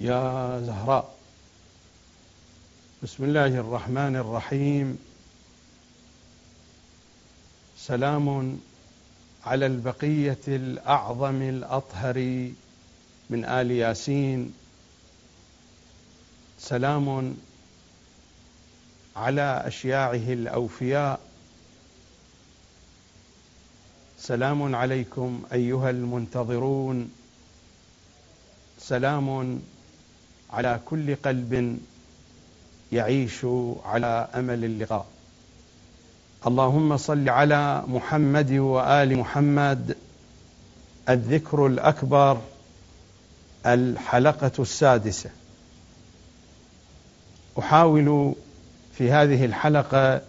يا زهراء. بسم الله الرحمن الرحيم. سلام على البقية الأعظم الأطهر من آل ياسين. سلام على أشياعه الأوفياء. سلام عليكم أيها المنتظرون. سلام على كل قلب يعيش على أمل اللقاء. اللهم صل على محمد وآل محمد. الذكر الأكبر الحلقة السادسة. أحاول في هذه الحلقة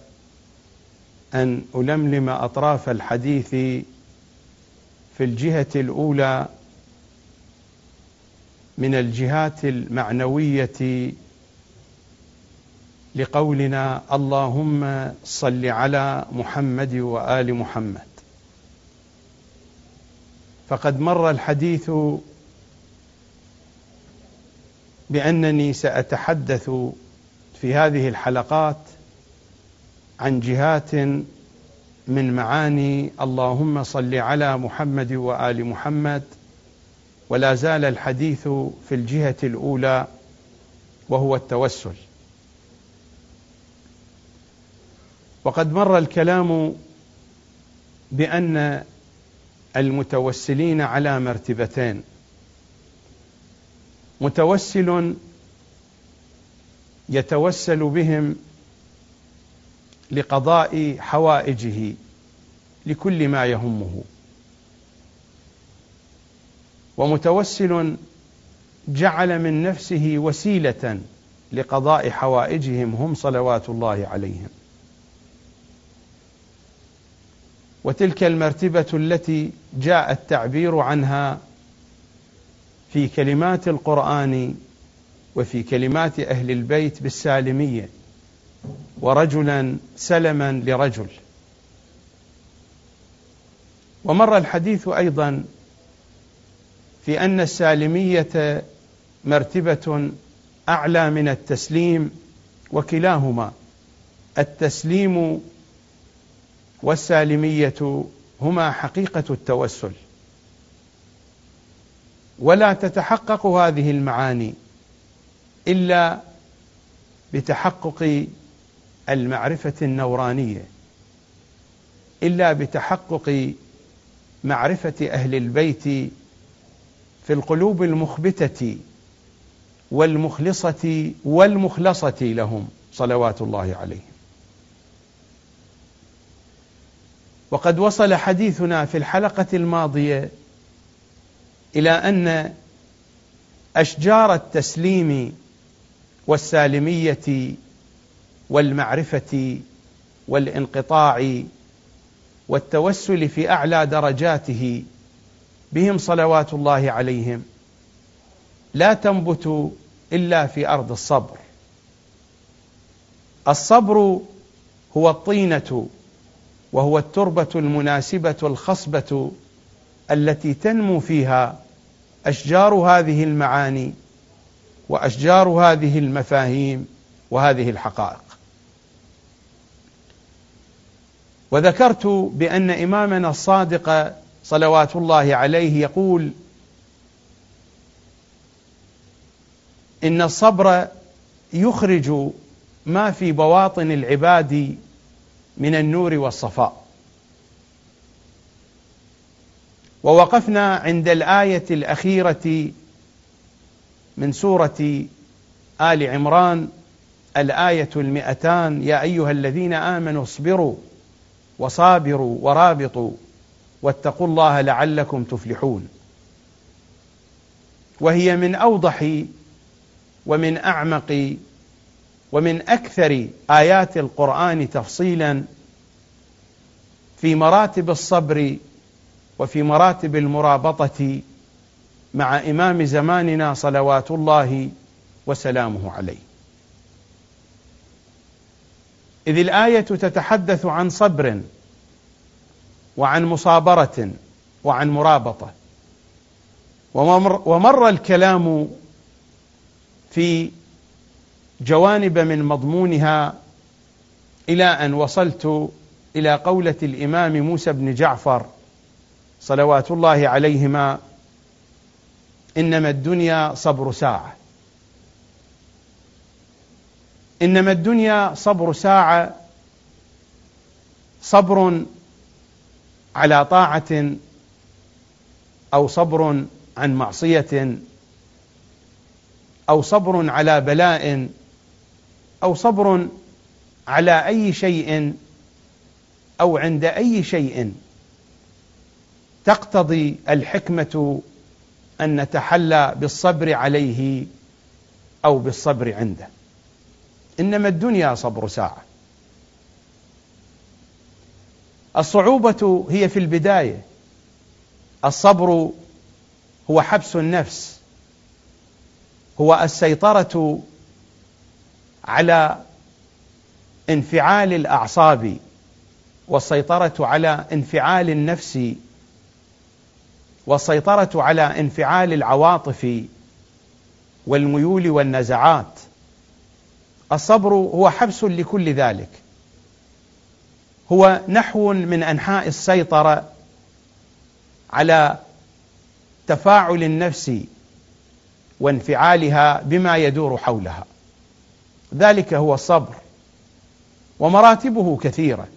أن ألملم أطراف الحديث في الجهة الأولى من الجهات المعنوية لقولنا اللهم صل على محمد وآل محمد. فقد مر الحديث بأنني سأتحدث في هذه الحلقات عن جهات من معاني اللهم صل على محمد وآل محمد ولا زال الحديث في الجهة الأولى وهو التوسل. وقد مر الكلام بأن المتوسلين على مرتبتين. متوسل يتوسل بهم لقضاء حوائجه لكل ما يهمه. ومتوسل جعل من نفسه وسيلة لقضاء حوائجهم هم صلوات الله عليهم. وتلك المرتبة التي جاء التعبير عنها في كلمات القرآن وفي كلمات أهل البيت بالسالمية ورجلا سلما لرجل. ومر الحديث أيضا في أن السالمية مرتبة أعلى من التسليم وكلاهما. التسليم والسالمية هما حقيقة التوسل. ولا تتحقق هذه المعاني إلا بتحقق المعرفة النورانية إلا بتحقق معرفة أهل البيت في القلوب المخبتة والمخلصة والمخلصة لهم صلوات الله عليهم. وقد وصل حديثنا في الحلقة الماضية إلى أن أشجار التسليم والسالمية والمعرفة والانقطاع والتوسل في أعلى درجاته بهم صلوات الله عليهم. لا تنبت إلا في أرض الصبر. الصبر هو الطينة وهو التربة المناسبة الخصبة التي تنمو فيها أشجار هذه المعاني وأشجار هذه المفاهيم وهذه الحقائق. وذكرت بأن إمامنا الصادق صلوات الله عليه يقول إن الصبر يخرج ما في بواطن العباد من النور والصفاء. ووقفنا عند الآية الأخيرة من سورة آل عمران الآية المئتان يا أيها الذين آمنوا اصبروا وصابروا ورابطوا. واتقوا الله لعلكم تفلحون. وهي من أوضح ومن أعمق ومن أكثر آيات القرآن تفصيلا في مراتب الصبر وفي مراتب المرابطة مع إمام زماننا صلوات الله وسلامه عليه. إذ الآية تتحدث عن صبر وعن مصابرة وعن مرابطة. ومر, ومر الكلام في جوانب من مضمونها إلى أن وصلت إلى قولة الإمام موسى بن جعفر صلوات الله عليهما إنما الدنيا صبر ساعة. إنما الدنيا صبر ساعة صبر على طاعة أو صبر عن معصية أو صبر على بلاء أو صبر على أي شيء أو عند أي شيء تقتضي الحكمة أن نتحلى بالصبر عليه أو بالصبر عنده. إنما الدنيا صبر ساعة. الصعوبة هي في البداية. الصبر هو حبس النفس. هو السيطرة على انفعال الأعصاب والسيطرة على انفعال النفس والسيطرة على انفعال العواطف والميول والنزعات. الصبر هو حبس لكل ذلك. هو نحو من أنحاء السيطرة على تفاعل النفس وانفعالها بما يدور حولها. ذلك هو الصبر ومراتبه كثيرة.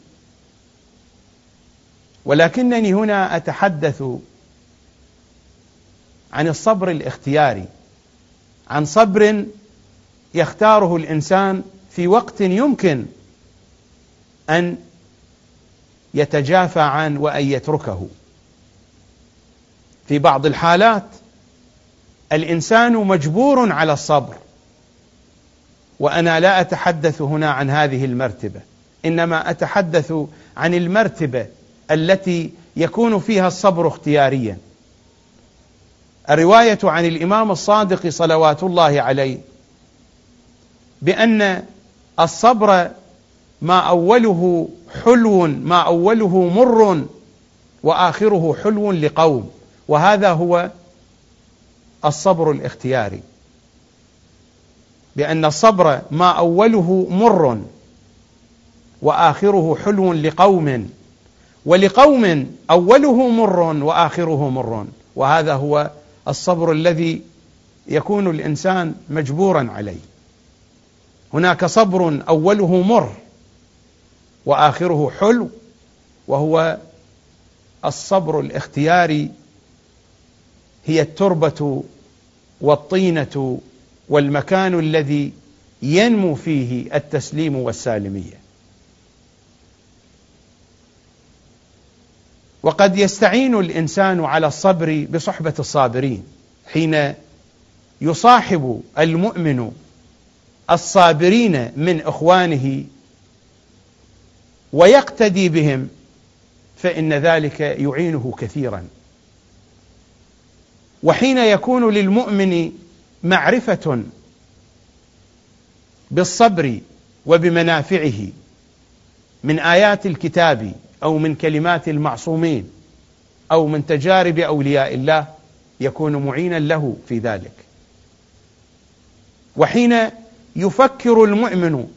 ولكنني هنا أتحدث عن الصبر الاختياري عن صبر يختاره الإنسان في وقت يمكن أن يتجافى عن وأن يتركه. في بعض الحالات الإنسان مجبور على الصبر وأنا لا أتحدث هنا عن هذه المرتبة إنما أتحدث عن المرتبة التي يكون فيها الصبر اختياريا. الرواية عن الإمام الصادق صلوات الله عليه بأن الصبر ما أوله حلو ما أوله مر وآخره حلو لقوم. وهذا هو الصبر الاختياري. بأن الصبر ما أوله مر وآخره حلو لقوم. ولقوم أوله مر وآخره مر. وهذا هو الصبر الذي يكون الإنسان مجبورا عليه. هناك صبر أوله مر وآخره حلو وهو الصبر الاختياري هي التربة والطينة والمكان الذي ينمو فيه التسليم والسالمية. وقد يستعين الإنسان على الصبر بصحبة الصابرين حين يصاحب المؤمن الصابرين من إخوانه ويقتدي بهم فإن ذلك يعينه كثيرا. وحين يكون للمؤمن معرفة بالصبر وبمنافعه من آيات الكتاب أو من كلمات المعصومين أو من تجارب أولياء الله يكون معينا له في ذلك. وحين يفكر المؤمن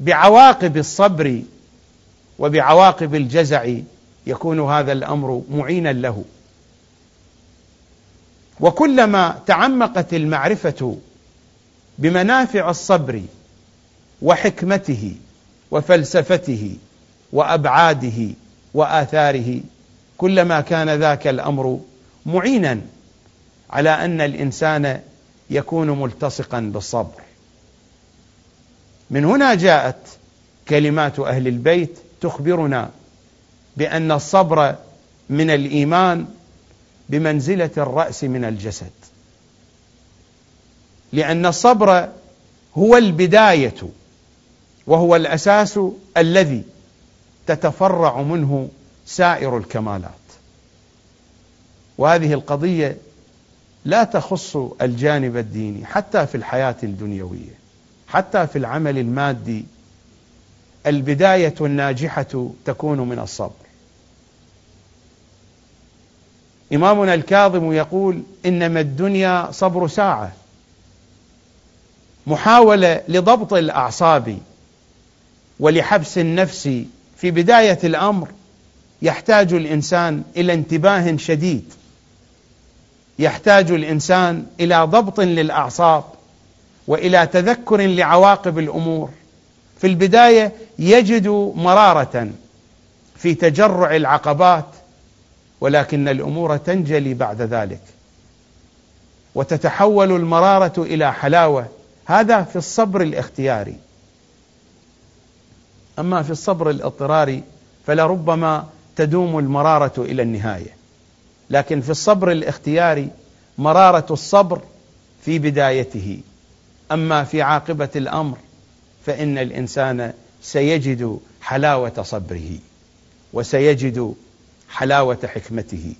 بعواقب الصبر وبعواقب الجزع يكون هذا الأمر معينا له. وكلما تعمقت المعرفة بمنافع الصبر وحكمته وفلسفته وأبعاده وآثاره كلما كان ذاك الأمر معينا على أن الإنسان يكون ملتصقا بالصبر. من هنا جاءت كلمات أهل البيت تخبرنا بأن الصبر من الإيمان بمنزلة الرأس من الجسد. لأن الصبر هو البداية وهو الأساس الذي تتفرع منه سائر الكمالات. وهذه القضية لا تخص الجانب الديني حتى في الحياة الدنيوية حتى في العمل المادي البداية الناجحة تكون من الصبر. إمامنا الكاظم يقول إنما الدنيا صبر ساعة. محاولة لضبط الأعصاب ولحبس النفس في بداية الأمر يحتاج الإنسان إلى انتباه شديد. يحتاج الإنسان إلى ضبط للأعصاب وإلى تذكر لعواقب الأمور. في البداية يجد مرارة في تجرع العقبات ولكن الأمور تنجلي بعد ذلك. وتتحول المرارة إلى حلاوة. هذا في الصبر الاختياري. أما في الصبر الاضطراري فلربما تدوم المرارة إلى النهاية. لكن في الصبر الاختياري مرارة الصبر في بدايته. أما في عاقبة الأمر فإن الإنسان سيجد حلاوة صبره وسيجد حلاوة حكمته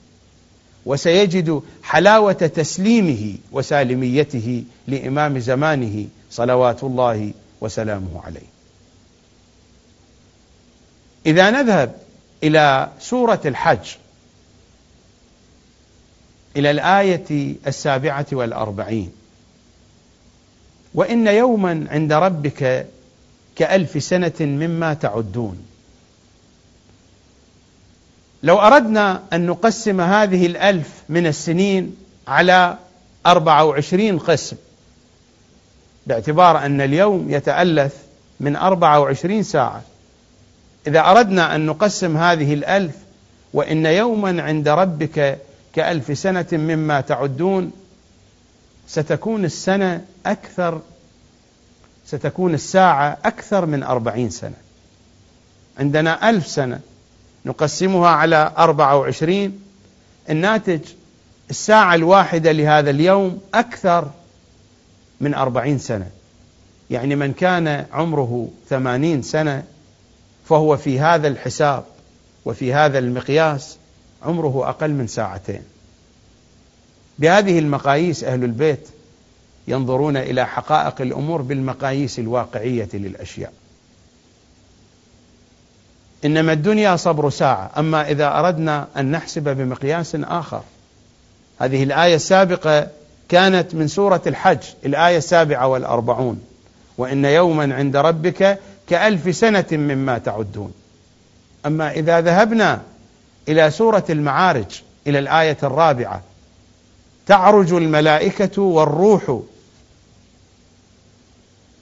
وسيجد حلاوة تسليمه وسالميته لإمام زمانه صلوات الله وسلامه عليه. إذا نذهب إلى سورة الحج إلى الآية السابعة والأربعين وإن يوما عند ربك كألف سنة مما تعدون. لو أردنا أن نقسم هذه الألف من السنين على أربعة وعشرين قسم باعتبار أن اليوم يتألف من أربعة وعشرين ساعة. إذا أردنا أن نقسم هذه الألف وإن يوما عند ربك كألف سنة مما تعدون ستكون السنة أكثر ستكون الساعة أكثر من أربعين سنة. عندنا ألف سنة نقسمها على أربعة وعشرين. الناتج الساعة الواحدة لهذا اليوم أكثر من أربعين سنة. يعني من كان عمره ثمانين سنة فهو في هذا الحساب وفي هذا المقياس عمره أقل من ساعتين. بهذه المقاييس أهل البيت ينظرون إلى حقائق الأمور بالمقاييس الواقعية للأشياء. إنما الدنيا صبر ساعة أما إذا أردنا أن نحسب بمقياس آخر. هذه الآية السابقة كانت من سورة الحج الآية السابعة والأربعون. وإن يوما عند ربك كألف سنة مما تعدون. أما إذا ذهبنا إلى سورة المعارج إلى الآية الرابعة تعرج الملائكة والروح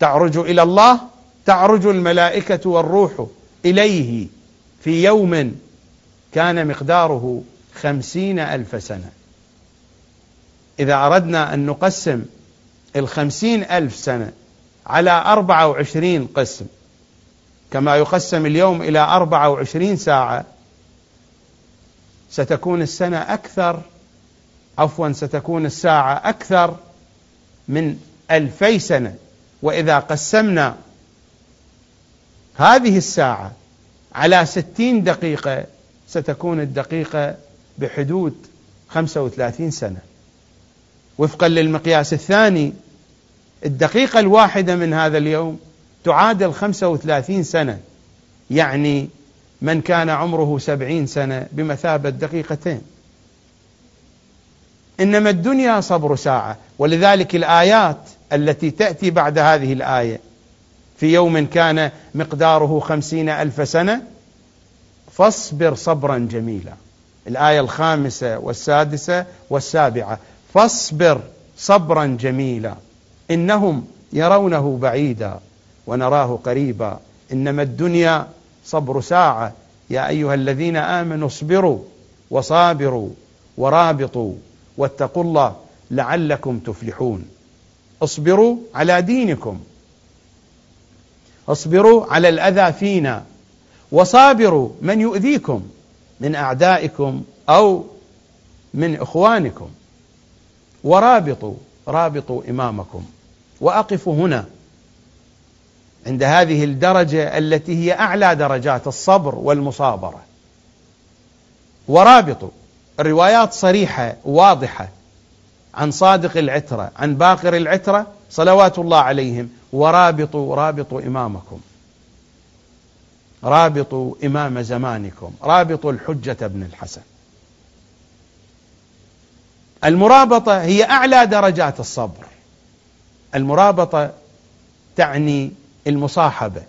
تعرج إلى الله تعرج الملائكة والروح إليه في يوم كان مقداره خمسين ألف سنة. إذا أردنا أن نقسم الخمسين ألف سنة على أربعة وعشرين قسم كما يقسم اليوم إلى أربعة وعشرين ساعة ستكون السنة أكثر عفوا ستكون الساعة أكثر من ألفي سنة. وإذا قسمنا هذه الساعة على ستين دقيقة ستكون الدقيقة بحدود خمسة وثلاثين سنة. وفقا للمقياس الثاني الدقيقة الواحدة من هذا اليوم تعادل خمسة وثلاثين سنة. يعني من كان عمره سبعين سنة بمثابة دقيقتين. إنما الدنيا صبر ساعة ولذلك الآيات التي تأتي بعد هذه الآية. في يوم كان مقداره خمسين ألف سنة فاصبر صبرا جميلا. الآية الخامسة والسادسة والسابعة فاصبر صبرا جميلا. إنهم يرونه بعيدا ونراه قريبا. إنما الدنيا صبر ساعة. يا أيها الذين آمنوا اصبروا وصابروا ورابطوا واتقوا الله لعلكم تفلحون. اصبروا على دينكم. اصبروا على الأذى فينا. وصابروا من يؤذيكم من أعدائكم أو من إخوانكم. ورابطوا رابطوا إمامكم. وأقفوا هنا. عند هذه الدرجة التي هي أعلى درجات الصبر والمصابرة. ورابطوا. الروايات صريحة واضحة. عن صادق العترة عن باقر العترة صلوات الله عليهم ورابطوا رابطوا إمامكم. رابطوا إمام زمانكم رابطوا الحجة بن الحسن. المرابطة هي أعلى درجات الصبر. المرابطة تعني المصاحبة.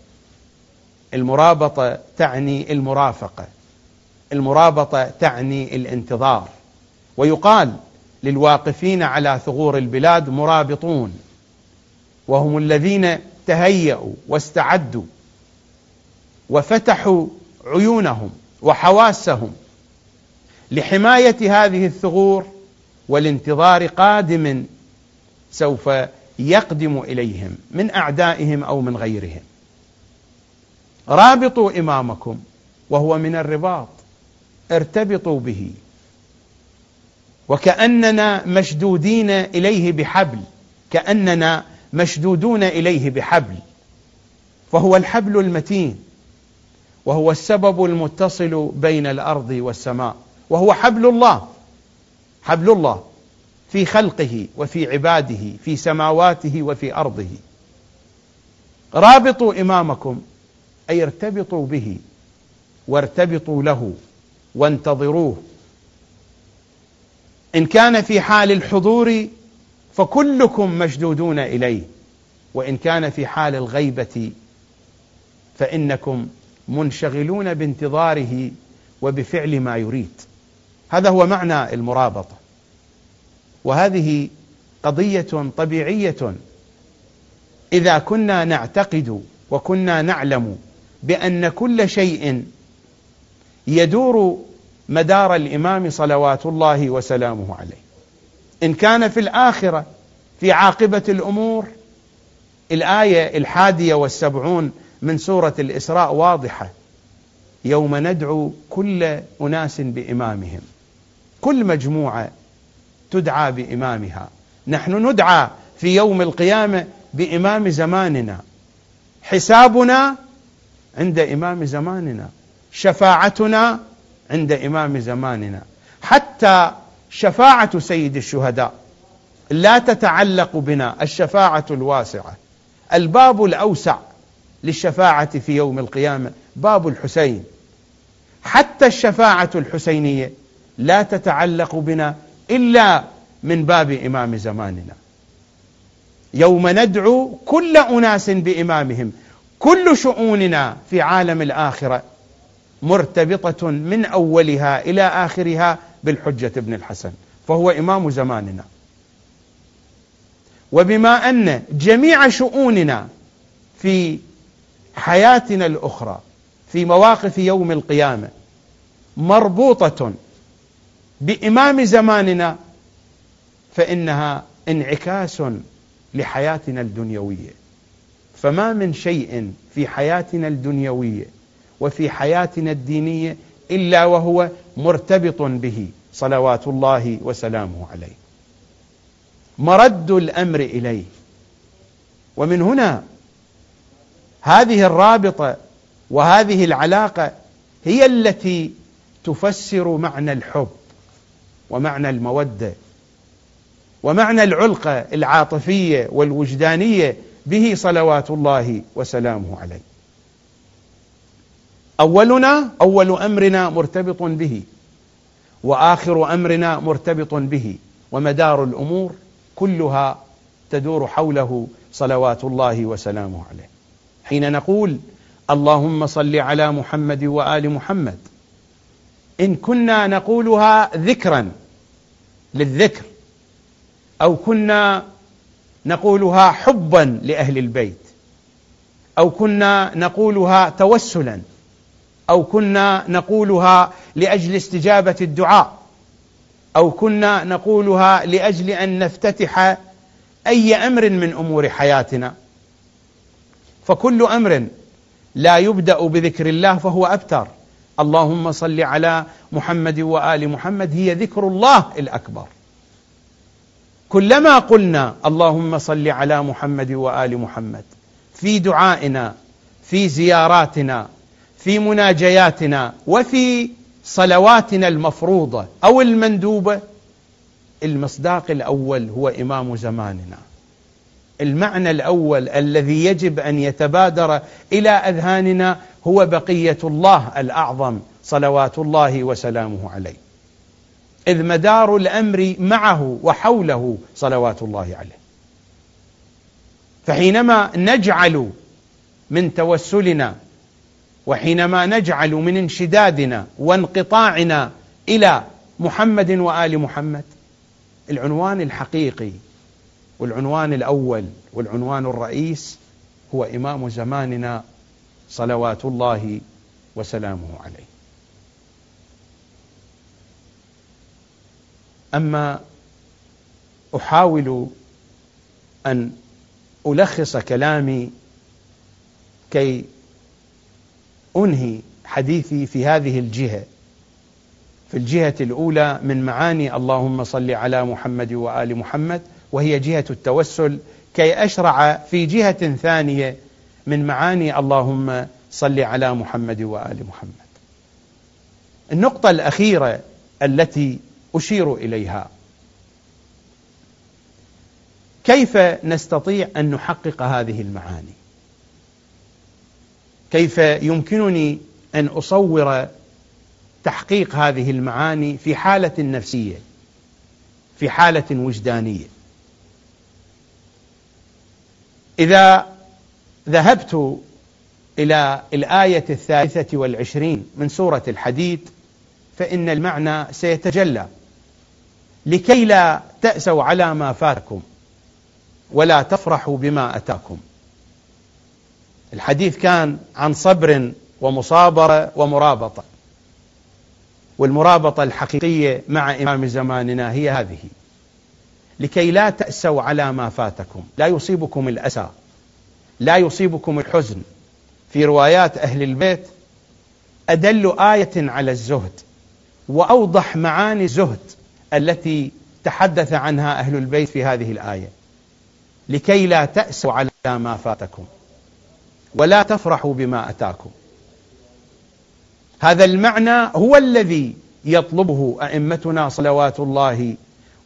المرابطة تعني المرافقة. المرابطة تعني الانتظار. ويقال للواقفين على ثغور البلاد مرابطون وهم الذين تهيأوا واستعدوا وفتحوا عيونهم وحواسهم لحماية هذه الثغور والانتظار قادم سوف يقدم إليهم من أعدائهم أو من غيرهم. رابطوا إمامكم وهو من الرباط ارتبطوا به. وكأننا مشدودين إليه بحبل كأننا مشدودون إليه بحبل. فهو الحبل المتين وهو السبب المتصل بين الأرض والسماء وهو حبل الله حبل الله في خلقه وفي عباده في سماواته وفي أرضه. رابطوا إمامكم أي ارتبطوا به وارتبطوا له وانتظروه. إن كان في حال الحضور فكلكم مشدودون إليه وإن كان في حال الغيبة فإنكم منشغلون بانتظاره وبفعل ما يريد. هذا هو معنى المرابطة. وهذه قضية طبيعية. إذا كنا نعتقد وكنا نعلم بأن كل شيء يدور مدار الإمام صلوات الله وسلامه عليه. إن كان في الآخرة في عاقبة الأمور الآية الحادية والسبعون من سورة الإسراء واضحة. يوم ندعو كل أناس بإمامهم. كل مجموعة تدعى بإمامها. نحن ندعى في يوم القيامة بإمام زماننا. حسابنا عند إمام زماننا. شفاعتنا عند إمام زماننا. حتى شفاعة سيد الشهداء لا تتعلق بنا الشفاعة الواسعة. الباب الأوسع للشفاعة في يوم القيامة باب الحسين. حتى الشفاعة الحسينية لا تتعلق بنا إلا من باب إمام زماننا. يوم ندعو كل أناس بإمامهم كل شؤوننا في عالم الآخرة مرتبطة من أولها إلى آخرها بالحجة ابن الحسن فهو إمام زماننا. وبما أن جميع شؤوننا في حياتنا الأخرى في مواقف يوم القيامة مربوطة بإمام زماننا فإنها انعكاس لحياتنا الدنيوية. فما من شيء في حياتنا الدنيوية وفي حياتنا الدينية إلا وهو مرتبط به صلوات الله وسلامه عليه. مرد الأمر إليه. ومن هنا هذه الرابطة وهذه العلاقة هي التي تفسر معنى الحب ومعنى المودة ومعنى العلقة العاطفية والوجدانية به صلوات الله وسلامه عليه. أولنا أول أمرنا مرتبط به وآخر أمرنا مرتبط به ومدار الأمور كلها تدور حوله صلوات الله وسلامه عليه. حين نقول اللهم صل على محمد وآل محمد إن كنا نقولها ذكرا للذكر أو كنا نقولها حبا لأهل البيت أو كنا نقولها توسلا أو كنا نقولها لأجل استجابة الدعاء أو كنا نقولها لأجل أن نفتتح أي أمر من أمور حياتنا. فكل أمر لا يبدأ بذكر الله فهو أبتر. اللهم صل على محمد وآل محمد هي ذكر الله الأكبر. كلما قلنا اللهم صل على محمد وآل محمد في دعائنا في زياراتنا في مناجياتنا وفي صلواتنا المفروضة أو المندوبة المصداق الأول هو إمام زماننا. المعنى الأول الذي يجب أن يتبادر إلى أذهاننا هو بقية الله الأعظم صلوات الله وسلامه عليه. إذ مدار الأمر معه وحوله صلوات الله عليه. فحينما نجعل من توسلنا وحينما نجعل من انشدادنا وانقطاعنا إلى محمد وآل محمد العنوان الحقيقي والعنوان الأول والعنوان الرئيس هو إمام زماننا صلوات الله وسلامه عليه. أما أحاول أن ألخص كلامي كي أنهي حديثي في هذه الجهة في الجهة الأولى من معاني اللهم صل على محمد وآل محمد وهي جهة التوسل كي أشرع في جهة ثانية من معاني اللهم صل على محمد وآل محمد. النقطة الأخيرة التي أشير إليها كيف نستطيع أن نحقق هذه المعاني؟ كيف يمكنني أن أصور تحقيق هذه المعاني في حالة نفسية في حالة وجدانية. إذا ذهبت إلى الآية الثالثة والعشرين من سورة الحديد فإن المعنى سيتجلى. لكي لا تأسوا على ما فاتكم ولا تفرحوا بما أتاكم. الحديث كان عن صبر ومصابرة ومرابطة. والمرابطة الحقيقية مع إمام زماننا هي هذه. لكي لا تأسوا على ما فاتكم. لا يصيبكم الأسى. لا يصيبكم الحزن. في روايات أهل البيت أدل آية على الزهد وأوضح معاني الزهد التي تحدث عنها أهل البيت في هذه الآية. لكي لا تأسوا على ما فاتكم. ولا تفرحوا بما أتاكم. هذا المعنى هو الذي يطلبه أئمتنا صلوات الله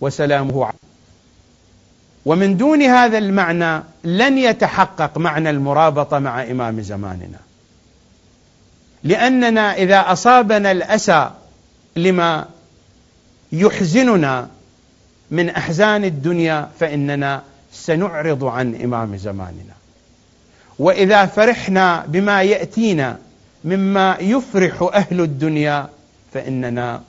وسلامه عليه. ومن دون هذا المعنى لن يتحقق معنى المرابطة مع إمام زماننا. لأننا إذا أصابنا الأسى لما يحزننا من أحزان الدنيا فإننا سنعرض عن إمام زماننا. وإذا فرحنا بما يأتينا مما يفرح أهل الدنيا فإننا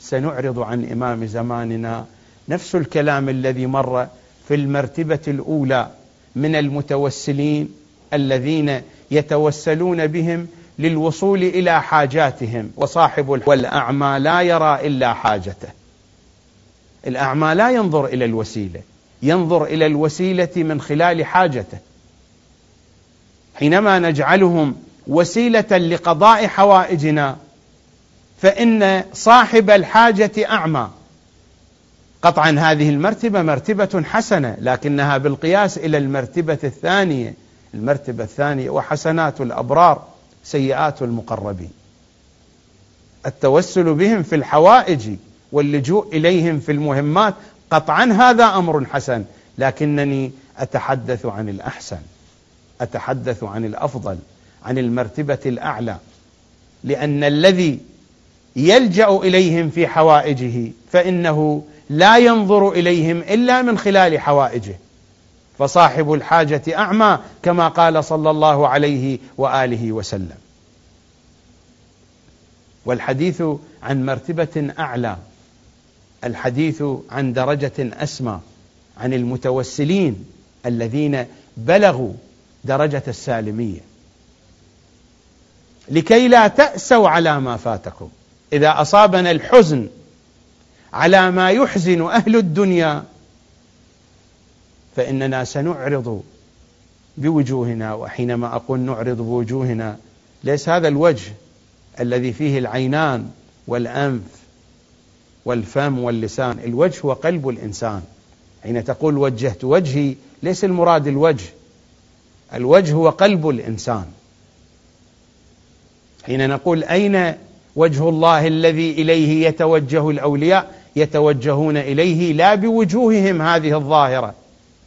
سنعرض عن إمام زماننا نفس الكلام الذي مر في المرتبة الأولى من المتوسلين الذين يتوسلون بهم للوصول إلى حاجاتهم. وصاحب والأعمى لا يرى إلا حاجته. الأعمى لا ينظر إلى الوسيلة ينظر إلى الوسيلة من خلال حاجته. حينما نجعلهم وسيلة لقضاء حوائجنا فإن صاحب الحاجة أعمى. قطعا هذه المرتبة مرتبة حسنة لكنها بالقياس إلى المرتبة الثانية. المرتبة الثانية وحسنات الأبرار سيئات المقربين. التوسل بهم في الحوائج واللجوء إليهم في المهمات قطعا هذا أمر حسن لكنني أتحدث عن الأحسن. أتحدث عن الأفضل عن المرتبة الأعلى لأن الذي يلجأ إليهم في حوائجه فإنه لا ينظر إليهم إلا من خلال حوائجه. فصاحب الحاجة أعمى كما قال صلى الله عليه وآله وسلم. والحديث عن مرتبة أعلى الحديث عن درجة أسمى عن المتوسلين الذين بلغوا درجة السالمية. لكي لا تأسوا على ما فاتكم. إذا أصابنا الحزن على ما يحزن أهل الدنيا فإننا سنعرض بوجوهنا وحينما أقول نعرض بوجوهنا ليس هذا الوجه الذي فيه العينان والأنف والفم واللسان. الوجه هو قلب الإنسان. حين تقول وجهت وجهي ليس المراد الوجه الوجه هو قلب الإنسان. حين نقول أين وجه الله الذي إليه يتوجه الأولياء؟ يتوجهون إليه لا بوجوههم هذه الظاهرة.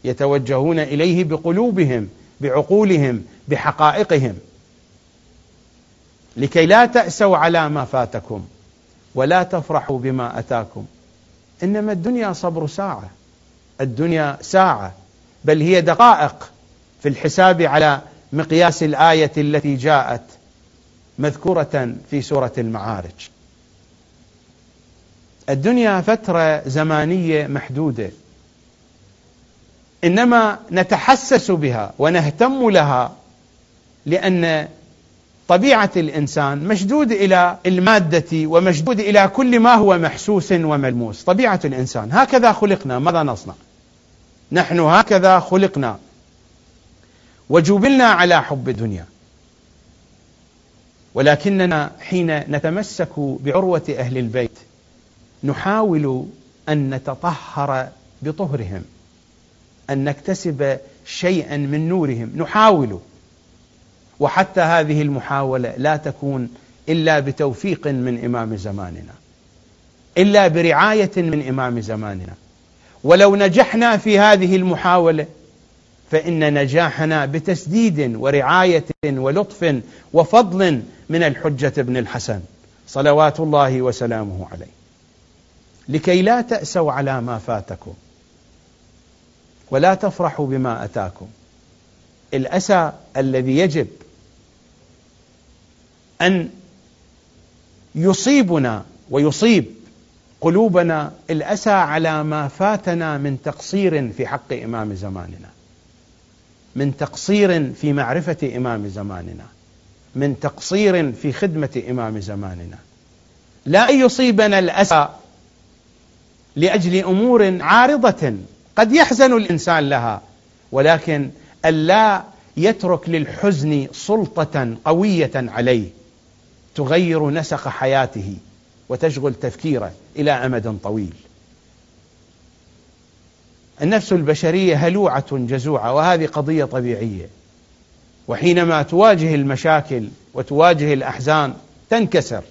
يتوجهون إليه بقلوبهم بعقولهم بحقائقهم. لكي لا تأسوا على ما فاتكم ولا تفرحوا بما أتاكم. إنما الدنيا صبر ساعة. الدنيا ساعة. بل هي دقائق. في الحساب على مقياس الآية التي جاءت مذكورة في سورة المعارج. الدنيا فترة زمانية محدودة. إنما نتحسس بها ونهتم لها لأن طبيعة الإنسان مشدود إلى المادة ومشدود إلى كل ما هو محسوس وملموس، طبيعة الإنسان. هكذا خلقنا. ماذا نصنع؟ نحن هكذا خلقنا. وجبلنا على حب الدنيا. ولكننا حين نتمسك بعروة أهل البيت نحاول أن نتطهر بطهرهم أن نكتسب شيئا من نورهم. نحاول. وحتى هذه المحاولة لا تكون إلا بتوفيق من إمام زماننا إلا برعاية من إمام زماننا. ولو نجحنا في هذه المحاولة فإن نجاحنا بتسديد ورعاية ولطف وفضل من الحجة بن الحسن صلوات الله وسلامه عليه. لكي لا تأسوا على ما فاتكم ولا تفرحوا بما أتاكم الأسى الذي يجب أن يصيبنا ويصيب قلوبنا الأسى على ما فاتنا من تقصير في حق إمام زماننا. من تقصير في معرفة إمام زماننا من تقصير في خدمة إمام زماننا لا ان يصيبنا الأسى لأجل أمور عارضة قد يحزن الإنسان لها ولكن ألا يترك للحزن سلطة قوية عليه تغير نسق حياته وتشغل تفكيره إلى أمد طويل. النفس البشرية هلوعة جزوعة وهذه قضية طبيعية. وحينما تواجه المشاكل وتواجه الأحزان تنكسر.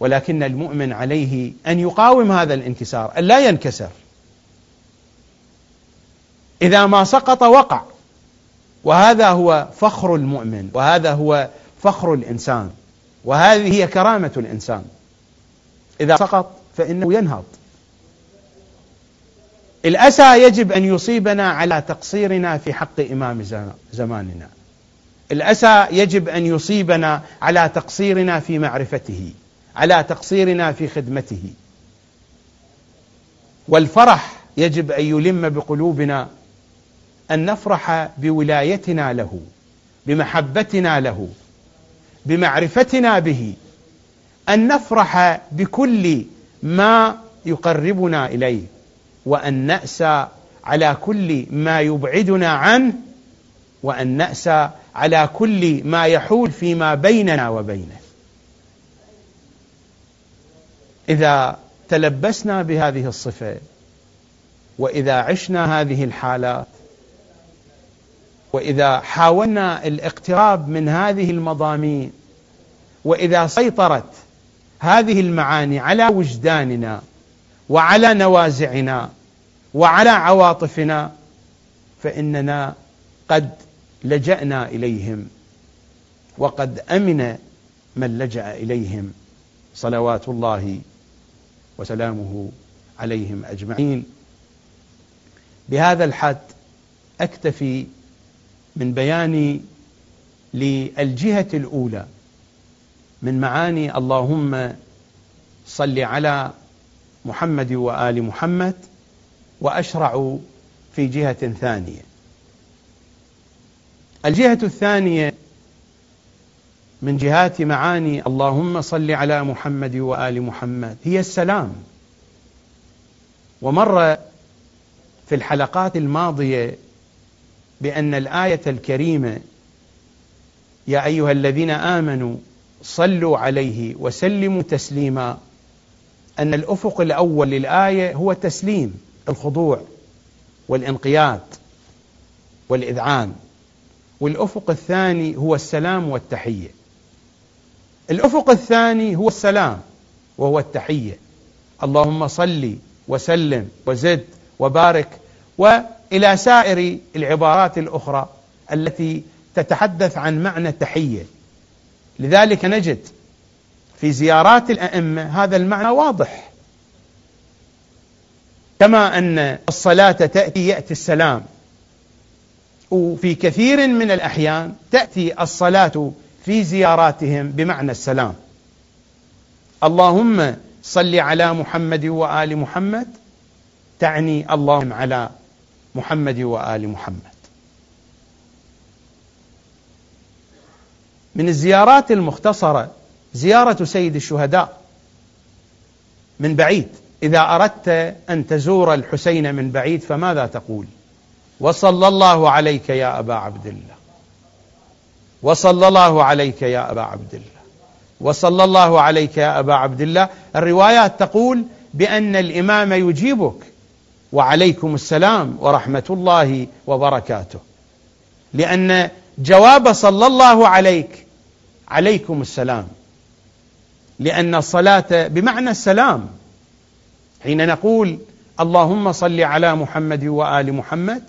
ولكن المؤمن عليه أن يقاوم هذا الانكسار، أن لا ينكسر. إذا ما سقط وقع. وهذا هو فخر المؤمن، وهذا هو فخر الإنسان وهذه هي كرامة الإنسان إذا سقط فإنه ينهض الأسى يجب أن يصيبنا على تقصيرنا في حق إمام زماننا. الأسى يجب أن يصيبنا على تقصيرنا في معرفته على تقصيرنا في خدمته. والفرح يجب أن يلم بقلوبنا أن نفرح بولايتنا له بمحبتنا له بمعرفتنا به أن نفرح بكل ما يقربنا إليه. وأن ناسى على كل ما يبعدنا عنه وأن ناسى على كل ما يحول فيما بيننا وبينه. إذا تلبسنا بهذه الصفة وإذا عشنا هذه الحالات وإذا حاولنا الاقتراب من هذه المضامين وإذا سيطرت هذه المعاني على وجداننا وعلى نوازعنا وعلى عواطفنا فإننا قد لجأنا إليهم وقد أمن من لجأ إليهم. صلوات الله وسلامه عليهم أجمعين. بهذا الحد أكتفي من بيان للجهة الأولى من معاني اللهم صل على محمد وآل محمد وأشرع في جهة ثانية. الجهة الثانية من جهات معاني اللهم صل على محمد وآل محمد هي السلام. ومر في الحلقات الماضية بأن الآية الكريمة يا أيها الذين آمنوا صلوا عليه وسلموا تسليما أن الأفق الأول للآية هو التسليم الخضوع والانقياد والإذعان والأفق الثاني هو السلام والتحية. الأفق الثاني هو السلام وهو التحية. اللهم صل وسلم وزد وبارك و إلى سائر العبارات الأخرى التي تتحدث عن معنى التحية. لذلك نجد في زيارات الأئمة. هذا المعنى واضح. كما أن الصلاة تأتي يأتي السلام. وفي كثير من الأحيان تأتي الصلاة في زياراتهم بمعنى السلام. اللهم صل على محمد وآل محمد تعني اللهم على محمد وآل محمد. من الزيارات المختصرة زيارة سيد الشهداء من بعيد. إذا أردت أن تزور الحسين من بعيد فماذا تقول؟ وصلى الله عليك يا أبا عبد الله. وصلى الله عليك يا أبا عبد الله. وصلى الله عليك يا أبا عبد الله. الروايات تقول بأن الإمام يجيبك وعليكم السلام ورحمة الله وبركاته. لأن جواب صلى الله عليك عليكم السلام لأن الصلاة بمعنى السلام. حين نقول اللهم صل على محمد وآل محمد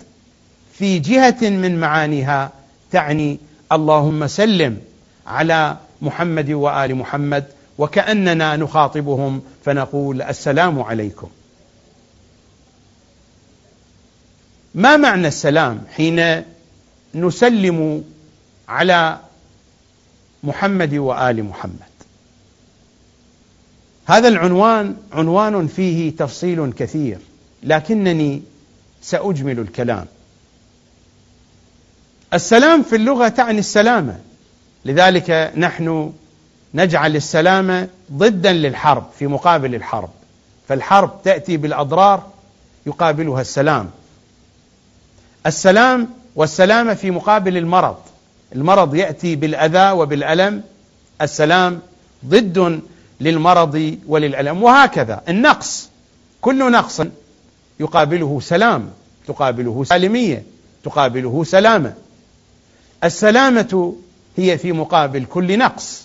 في جهة من معانيها تعني اللهم سلم على محمد وآل محمد وكأننا نخاطبهم فنقول السلام عليكم. ما معنى السلام حين نسلم على محمد وآل محمد؟ هذا العنوان عنوان فيه تفصيل كثير لكنني سأجمل الكلام. السلام في اللغة تعني السلامة لذلك نحن نجعل السلامة ضدا للحرب في مقابل الحرب فالحرب تأتي بالأضرار يقابلها السلام. السلام والسلامة في مقابل المرض المرض يأتي بالأذى وبالألم السلام ضد للمرض وللألم. وهكذا النقص كل نقص يقابله سلام تقابله سالمية تقابله سلامة. السلامة هي في مقابل كل نقص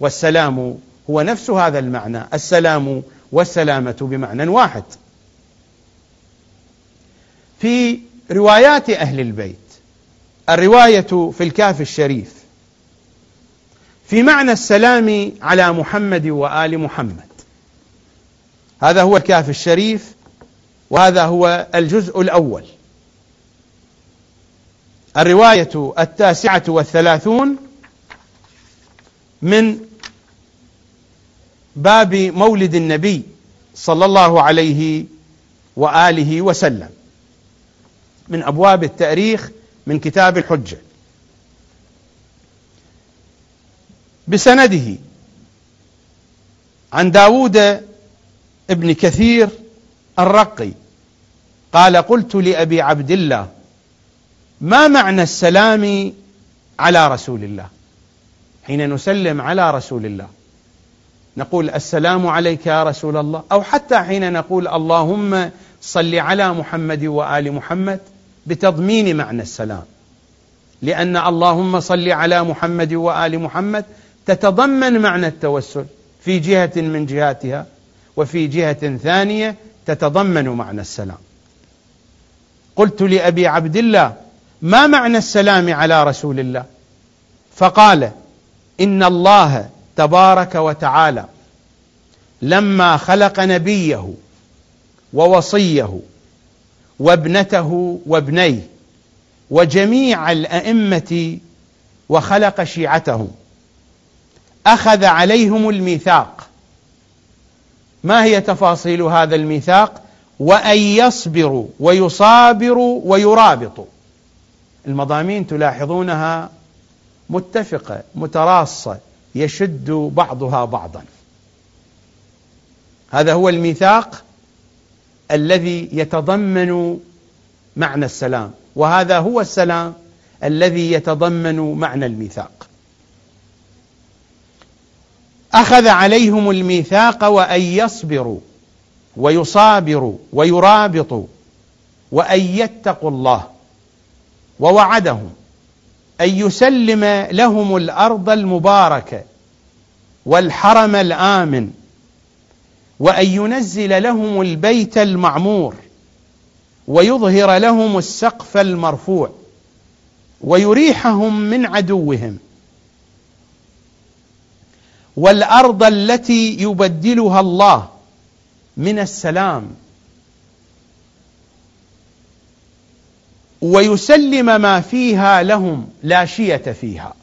والسلام هو نفس هذا المعنى. السلام والسلامة بمعنى واحد. في روايات أهل البيت الرواية في الكاف الشريف في معنى السلام على محمد وآل محمد. هذا هو الكاف الشريف وهذا هو الجزء الأول. الرواية التاسعة والثلاثون من باب مولد النبي صلى الله عليه وآله وسلم من أبواب التأريخ من كتاب الحجة. بسنده. عن داود ابن كثير الرقي قال قلت لأبي عبد الله ما معنى السلام على رسول الله؟ حين نسلم على رسول الله نقول السلام عليك يا رسول الله. أو حتى حين نقول اللهم صل على محمد وآل محمد بتضمين معنى السلام. لأن اللهم صل على محمد وآل محمد تتضمن معنى التوسل في جهة من جهاتها وفي جهة ثانية تتضمن معنى السلام. قلت لأبي عبد الله ما معنى السلام على رسول الله؟ فقال إن الله تبارك وتعالى لما خلق نبيه ووصيه وابنته وابنيه وجميع الأئمة وخلق شيعتهم أخذ عليهم الميثاق. ما هي تفاصيل هذا الميثاق؟ وأن يصبروا ويصابروا ويرابطوا. المضامين تلاحظونها متفقة متراصة يشد بعضها بعضا. هذا هو الميثاق الذي يتضمن معنى السلام. وهذا هو السلام الذي يتضمن معنى الميثاق. أخذ عليهم الميثاق وأن يصبروا ويصابروا ويرابطوا وأن يتقوا الله ووعدهم أن يسلم لهم الأرض المباركة والحرم الآمن وأن ينزل لهم البيت المعمور ويظهر لهم السقف المرفوع ويريحهم من عدوهم والأرض التي يبدلها الله من السلام. ويسلم ما فيها لهم لا شية فيها.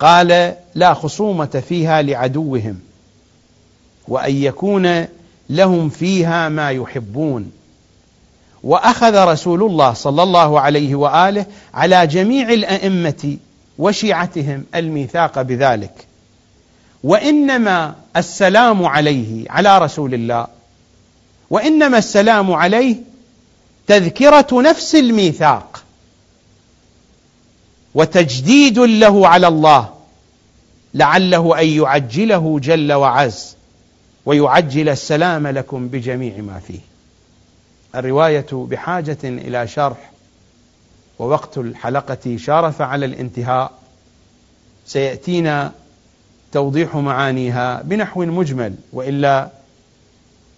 قال لا خصومة فيها لعدوهم وأن يكون لهم فيها ما يحبون. وأخذ رسول الله صلى الله عليه وآله على جميع الأئمة وشيعتهم الميثاق بذلك. وإنما السلام عليه على رسول الله. وإنما السلام عليه تذكرة نفس الميثاق. وتجديد له على الله لعله أن يعجله جل وعز ويعجل السلام لكم بجميع ما فيه. الرواية بحاجة إلى شرح ووقت الحلقة شارف على الانتهاء. سيأتينا توضيح معانيها بنحو مجمل وإلا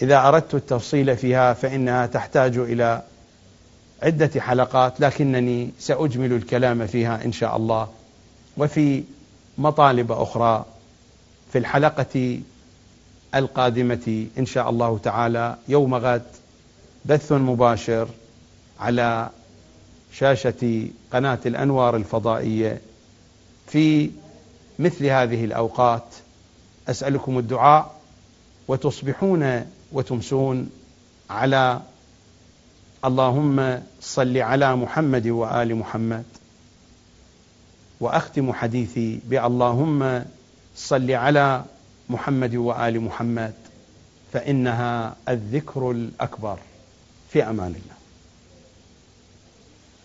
إذا أردت التفصيل فيها فإنها تحتاج إلى عدة حلقات لكنني سأجمل الكلام فيها إن شاء الله. وفي مطالب أخرى في الحلقة القادمة إن شاء الله تعالى يوم غد بث مباشر على شاشة قناة الأنوار الفضائية في مثل هذه الأوقات. أسألكم الدعاء وتصبحون وتمسون على اللهم صل على محمد وآل محمد. وأختم حديثي بأللهم صل على محمد وآل محمد فإنها الذكر الأكبر. في أمان الله.